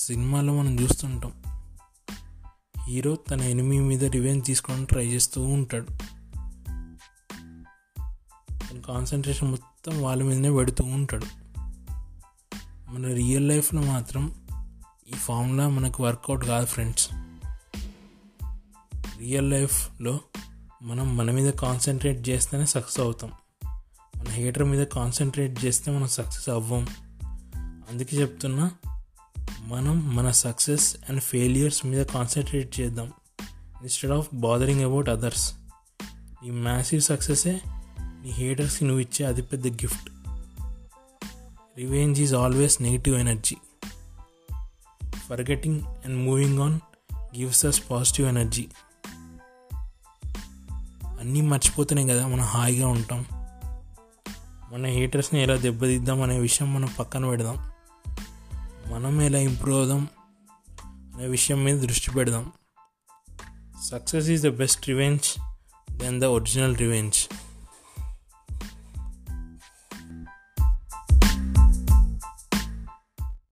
సినిమాలో మనం చూస్తుంటాం. హీరో తన ఎనిమి మీద రివెంజ్ తీసుకోవడానికి ట్రై చేస్తూ ఉంటాడు. తన కాన్సన్ట్రేషన్ మొత్తం వాళ్ళ మీదనే పెడుతూ ఉంటాడు. మన రియల్ లైఫ్లో మాత్రం ఈ ఫార్ములా మనకు వర్కౌట్ కాదు ఫ్రెండ్స్. రియల్ లైఫ్లో మనం మన మీద కాన్సన్ట్రేట్ చేస్తేనే సక్సెస్ అవుతాం. మన హీటర్ మీద కాన్సన్ట్రేట్ చేస్తే మనం సక్సెస్ అవ్వం. అందుకే చెప్తున్నా మనం మన సక్సెస్ అండ్ ఫెయిలియర్స్ మీద కాన్సన్ట్రేట్ చేద్దాం. Instead of bothering about others నీ మ్యాసివ్ సక్సెసే నీ హేటర్స్కి నువ్వు ఇచ్చే అతిపెద్ద gift revenge is always negative energy forgetting and moving on gives us positive energy అన్నీ మర్చిపోతున్నాయి కదా మనం హాయిగా ఉంటాం. మన హీటర్స్ని ఎలా దెబ్బతిద్దాం అనే విషయం మనం పక్కన పెడదాం. మనం ఎలా ఇంప్రూవ్ అవుదాం అనే విషయం మీద దృష్టి పెడదాం. Success is the best revenge then the original revenge